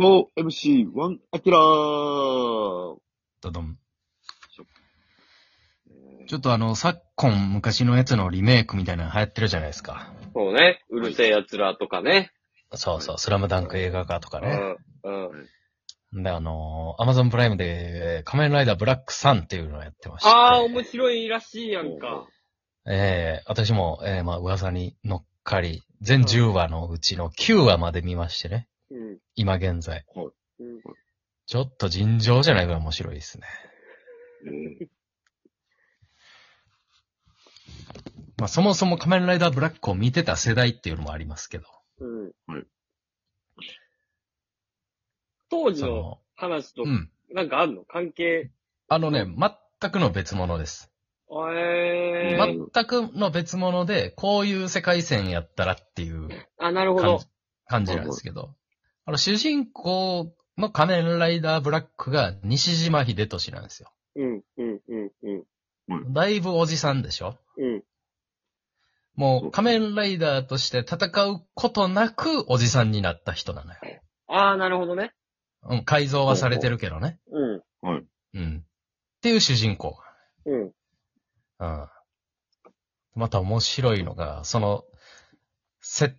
4MC1 アキラードドン。ちょっとあの、昨今昔のやつのリメイクみたいなの流行ってるじゃないですか。そうね。うるせえ奴らとかね。そうそう、スラムダンク映画化とかね。うん。うん。で、あのー、アマゾンプライムで、仮面ライダーブラックサンっていうのをやってまして。ああ、面白いらしいやんか。ええ私も、ええまあ噂に乗っかり、全10話のうちの9話まで見ましてね。うん。今現在。うん。ちょっと尋常じゃないぐらい面白いですね。えーまあそもそも仮面ライダーブラックを見てた世代っていうのもありますけど。うん。はい当時のその、話とう、ん。なんかあんの？関係？あのね、全くの別物です。えまー。全くの別物で、こういう世界線やったらっていうあ、なるほど。感じなんですけど。あの、主人公の仮面ライダーブラックが西島秀俊なんですよ。うん、うん、うん、うん。だいぶおじさんでしょ？うん。もう仮面ライダーとして戦うことなくおじさんになった人なのよ。ああ、なるほどね。うん、改造はされてるけどね。うん。うん。っていう主人公。うん。うん。また面白いのが、その、設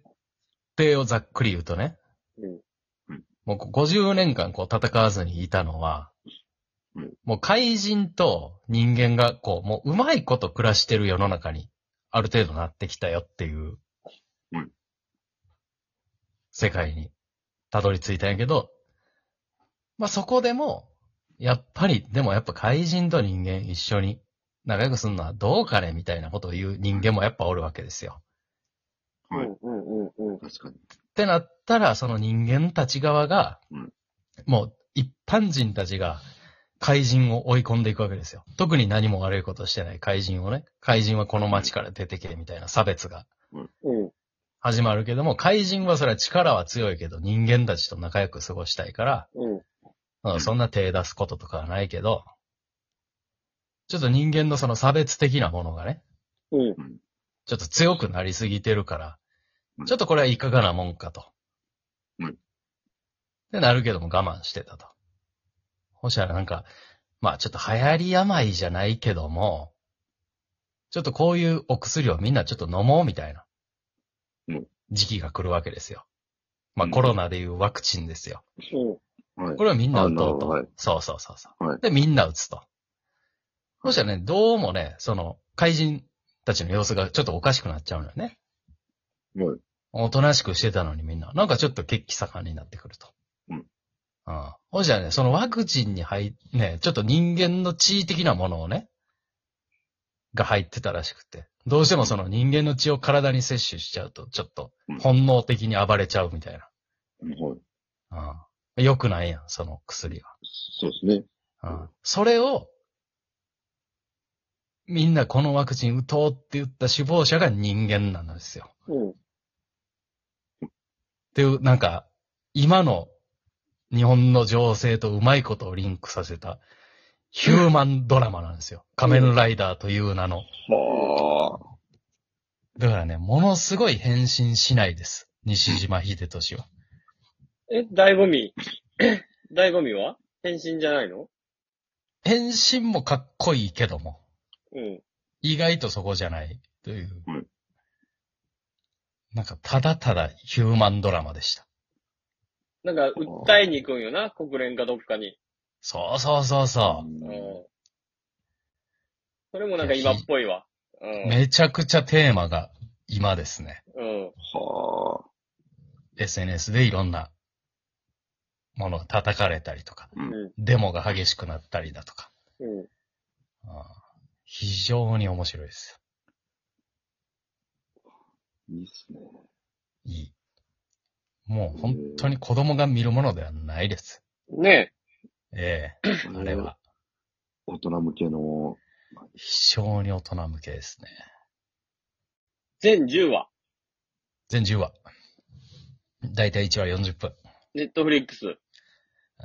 定をざっくり言うとね。うんもうこう50年間こう戦わずにいたのはうん、もう怪人と人間がこう、もううまいこと暮らしてる世の中にある程度なってきたよっていううん、世界にたどり着いたんやけど、まあそこでも、やっぱり、でもやっぱ怪人と人間一緒に仲良くすんのはどうかねみたいなことを言う人間もやっぱおるわけですよ。はい。うん、うん、うん、うん。確かに。ってなったら、その人間たち側が、うんもう一般人たちが怪人を追い込んでいくわけですよ。特に何も悪いことしてない怪人をね、怪人はこの街から出てけみたいな差別がうん。始まるけども、怪人はそれは力は強いけど人間たちと仲良く過ごしたいから、そんな手出すこととかはないけど、ちょっと人間のその差別的なものがね、うん。ちょっと強くなりすぎてるからう、んちょっとこれはいかがなもんかと。うんってなるけども我慢してたと。ほしたらなんか、まあちょっと流行り病じゃないけども、ちょっとこういうお薬をみんなちょっと飲もうみたいなうん時期が来るわけですよ。まあうんコロナでいうワクチンですよ。うん。はい。これはみんな打とうと。そうそうそうそう、はいで、みんな打つと。そしたらね、どうもね、その、怪人たちの様子がちょっとおかしくなっちゃうのよね。はい。おとなしくしてたのにみんな。なんかちょっと血気盛んになってくると。うん。うん。ほじゃね、そのワクチンに入っ、ね、ちょっと人間の血的なものをね、が入ってたらしくて。どうしてもその人間の血を体に摂取しちゃうと、ちょっとうん本能的に暴れちゃうみたいはい。な。うん。よくないやん、その薬は。そうですね。うんそれを、みんなこのワクチン打とうって言った死亡者が人間なんですよ。うん。っていう、なんか、今の日本の情勢とうまいことをリンクさせたヒューマンドラマなんですよ。仮面ライダーという名の。はあ。だからね、ものすごい変身しないです。西島秀俊は。え、醍醐味 醍醐味は？変身じゃないの？変身もかっこいいけども、うん。意外とそこじゃないという。うんなんか、ただただヒューマンドラマでした。なんか、訴えに行くんよな、国連かどっかに。そうそうそうそう。うん。それもなんか今っぽいわ。うん。めちゃくちゃテーマが今ですね。うん。はあ。SNS でいろんなものが叩かれたりとか、うん。デモが激しくなったりだとか。うん。非常に面白いです。いいっすね。いい。もう本当に子供が見るものではないです。ねええあれは。大人向けの、非常に大人向けですね。全10話。全10話。だいたい1話40分。ネットフリックス。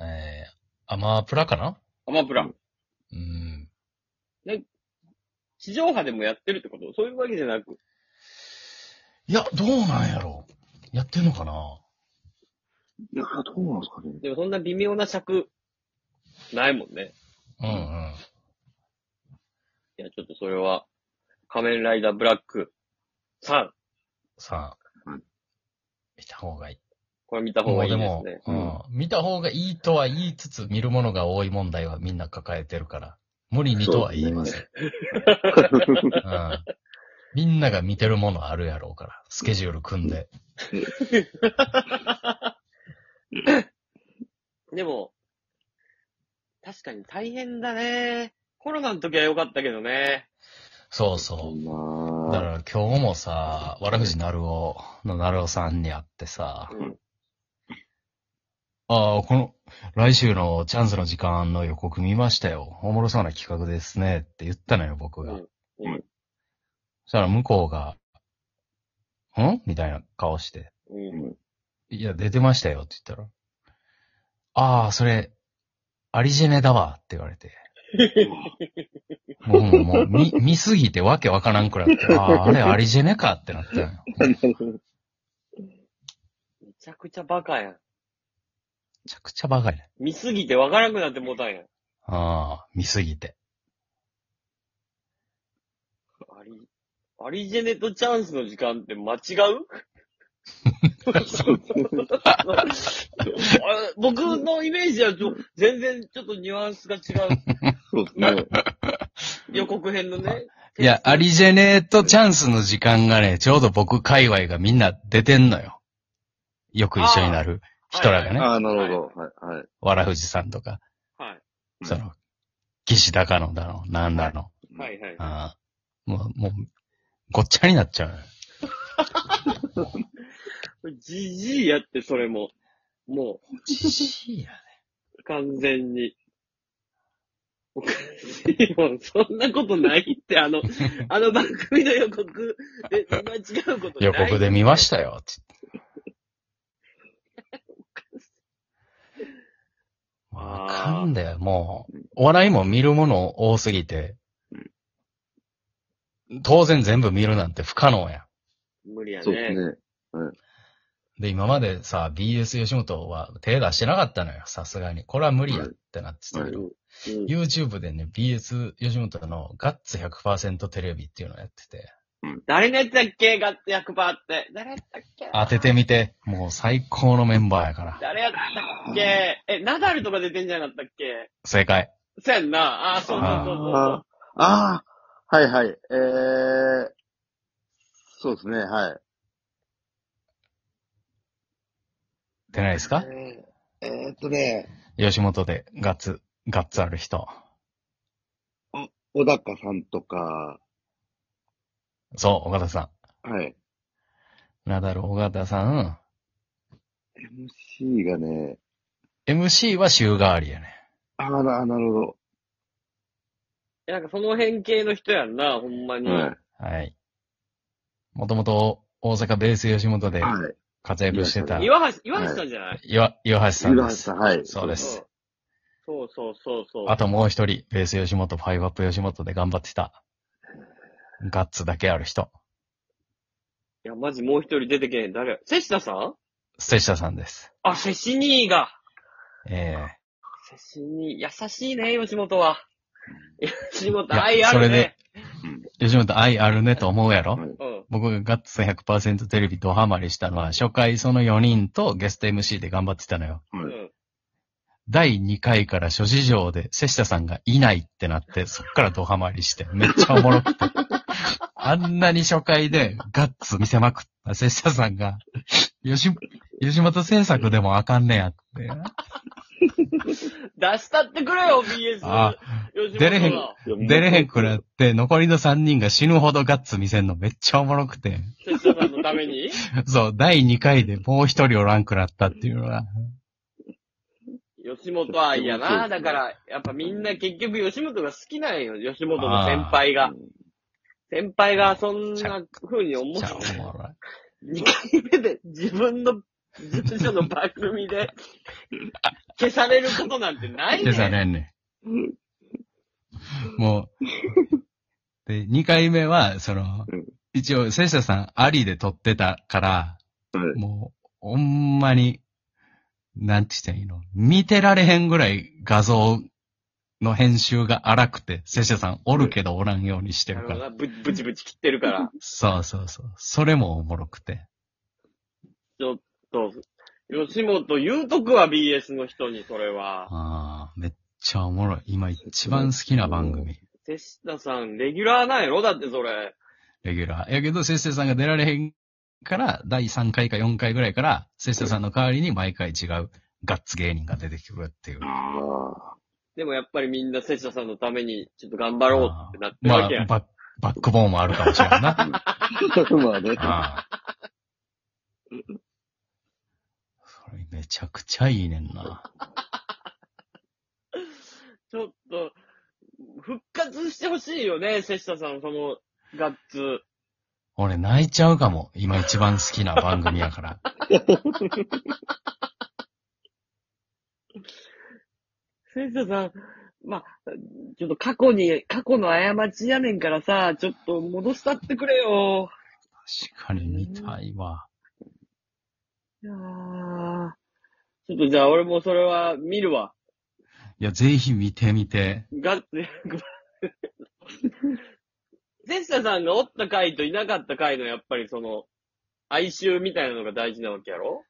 えー、アマプラかな？アマプラ。うん。地上波でもやってるってこと？そういうわけじゃなく。いや、どうなんやろやってんのかないや、どうなんですかね。でもそんな微妙な尺、ないもんね。うんうん。いや、ちょっとそれは、仮面ライダーブラック3、さあうん、見た方がいい。これ見た方がいいですね。もうん、見た方がいいとは言いつつ、見るものが多い問題はみんな抱えてるから、無理にとは言いません。うん。みんなが見てるものあるやろうから、スケジュール組んで。でも、確かに大変だね。コロナの時は良かったけどね。そうそう。まあ、だから今日もさ、わらふじなるおのなるおさんに会ってさ、うん。ああ、この、来週のチャンスの時間の予告見ましたよ。おもろそうな企画ですねって言ったのよ、僕が。うんうん。そしたら向こうが、ん？みたいな顔して。うん。いや、出てましたよって言ったら。ああ、それ、アリジェネだわって言われて。もう、もう、見、見すぎてわけわからんくらいって。ああ、あれアリジェネかってなったのよ。め めちゃくちゃバカやん。ちゃくちゃバカやね。見すぎてわからなくなってもうたんやん。ああ、見すぎて。アリ、アリジェネとチャンスの時間って間違う？あ僕のイメージはちょ全然ちょっとニュアンスが違う。予告編のね。いや、アリジェネとチャンスの時間がね、ちょうど僕界隈がみんな出てんのよ。よく一緒になる人らがね。ああ、なるほど。はい、はい。わらふじさんとか、はい。その、岸高野だの、なんだの。はいはい。ああもう、もう、ごっちゃになっちゃう。じじいやって、それも。もじじいやね。う、完全に。おかしいもん。そんなことないって、あの、あの番組の予告で、間違うことない？予告で見ましたよ、つって。わかんだよ、もう。お笑いも見るもの多すぎて、当然全部見るなんて不可能や無理やそうですね。ね。ん。で、今までさ、BS 吉本は手出してなかったのよ、さすがに。これは無理やってなってたけど、うんうん YouTube でね、BS 吉本のガッツ100%テレビっていうのをやってて、誰のやつだっけ？ガッツ100%って。誰やったっけ？当ててみて、もう最高のメンバーやから。誰やったっけ？え、ナダルとか出てんじゃなかったっけ？正解。そうやんな。ああ、そうそうそうそうああ、ああ、はいはい。えー、そうですね、はい。出ないですか？えー、えーっとね、吉本でガッツ、ガッツある人。小高さんとか、そう、岡田さはい。ん。ナダル岡田さん。MC がね、MC は週替わりやね。ああ、ななるほなんかその辺系の人やんな、ほんまに。ど。はい。はい。もともと大阪ベース吉本ではい。活躍してた岩橋、岩橋さんじゃない、岩、岩橋さんです。岩橋さん、はい。そうです。そうそうそうそう。あともう一人、ベース吉本、ファイブアップ吉本で頑張ってた。ガッツだけある人。いや、マジもう一人出てけへん。誰セシタさん？瀬下さんです。あ、セシニーが。えセシニー、優しいね、吉本は。吉本愛あるね。え吉本愛あるねと思うやろ？僕がガッツ100%テレビドハマりしたのは、初回その4人とゲスト MC で頑張ってたのよ。はい。うん。第2回から諸事情で瀬下さんがいないってなって、そっからドハマりして、めっちゃおもろくて。あんなに初回でガッツ見せまくった瀬下さんが、吉、吉本制作でもあかんねやって。出したってくれよ、BS。あ出れへんが出れへんくなって、残りの3人が死ぬほどガッツ見せんのめっちゃおもろくて。セシタさんのために？そう、第2回でもう一人おらんくなったっていうのが。吉本愛やな。だから、やっぱみんな結局吉本が好きなんよ。吉本の先輩が。先輩がそんな風に思って、おもろい。2回目で自分の事務所の番組で消されることなんてないでさね。ねんね。もう、で、2回目は、そのうん、一応、瀬下さんありで撮ってたから、はい。もう、ほんまに、なんて言ったらいいの？見てられへんぐらい画像の編集が荒くて、拙者さんおるけどおらんようにしてるから。なるほどな。ぶ、ぶちぶち切ってるから。そうそうそう。それもおもろくて。ちょっと、吉本言うとくわ、BS の人に、それは。ああ、めっちゃおもろい。今一番好きな番組。手下さん、レギュラーなんやろ？だってそれ。レギュラー。やけど、せっせさんが出られへんから、第3回か4回ぐらいから、せっせさんの代わりに毎回違うガッツ芸人が出てくるっていう。あでもやっぱりみんな手下さんのために、ちょっと頑張ろうってなってるまわけやあ、。バッバックボーンもあるかもしれんな。あ。まあね。ああ。それめちゃくちゃいいねんな。ちょっと、復活してほしいよね、瀬下さん、その、ガッツ。俺泣いちゃうかも。今一番好きな番組やから。瀬下さん、まあ、ちょっと過去に、過去の過ちやねんからさ、ちょっと戻したってくれよ。確かに見たいわ。いやーちょっとじゃあ俺もそれは見るわ。いや、ぜひ見てみて。ガ ッツ、瀬下さんがおった回といなかった回のやっぱりその、哀愁みたいなのが大事なわけやろ？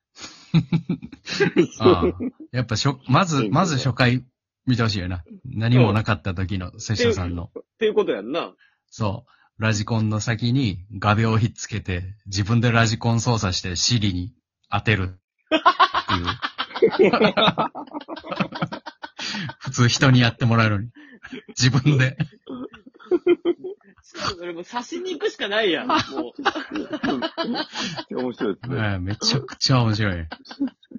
ああやっぱしょ、まず、まず初回見てほしいよな。何もなかった時の拙者さんの。っていうことやんな。そう。ラジコンの先に画鋲をひっつけて、自分でラジコン操作してシリに当てるっていう。普通人にやってもらえるのに。自分で。それもう刺しに行くしかないやん。もう。面白いですね。はいめちゃくちゃ面白い。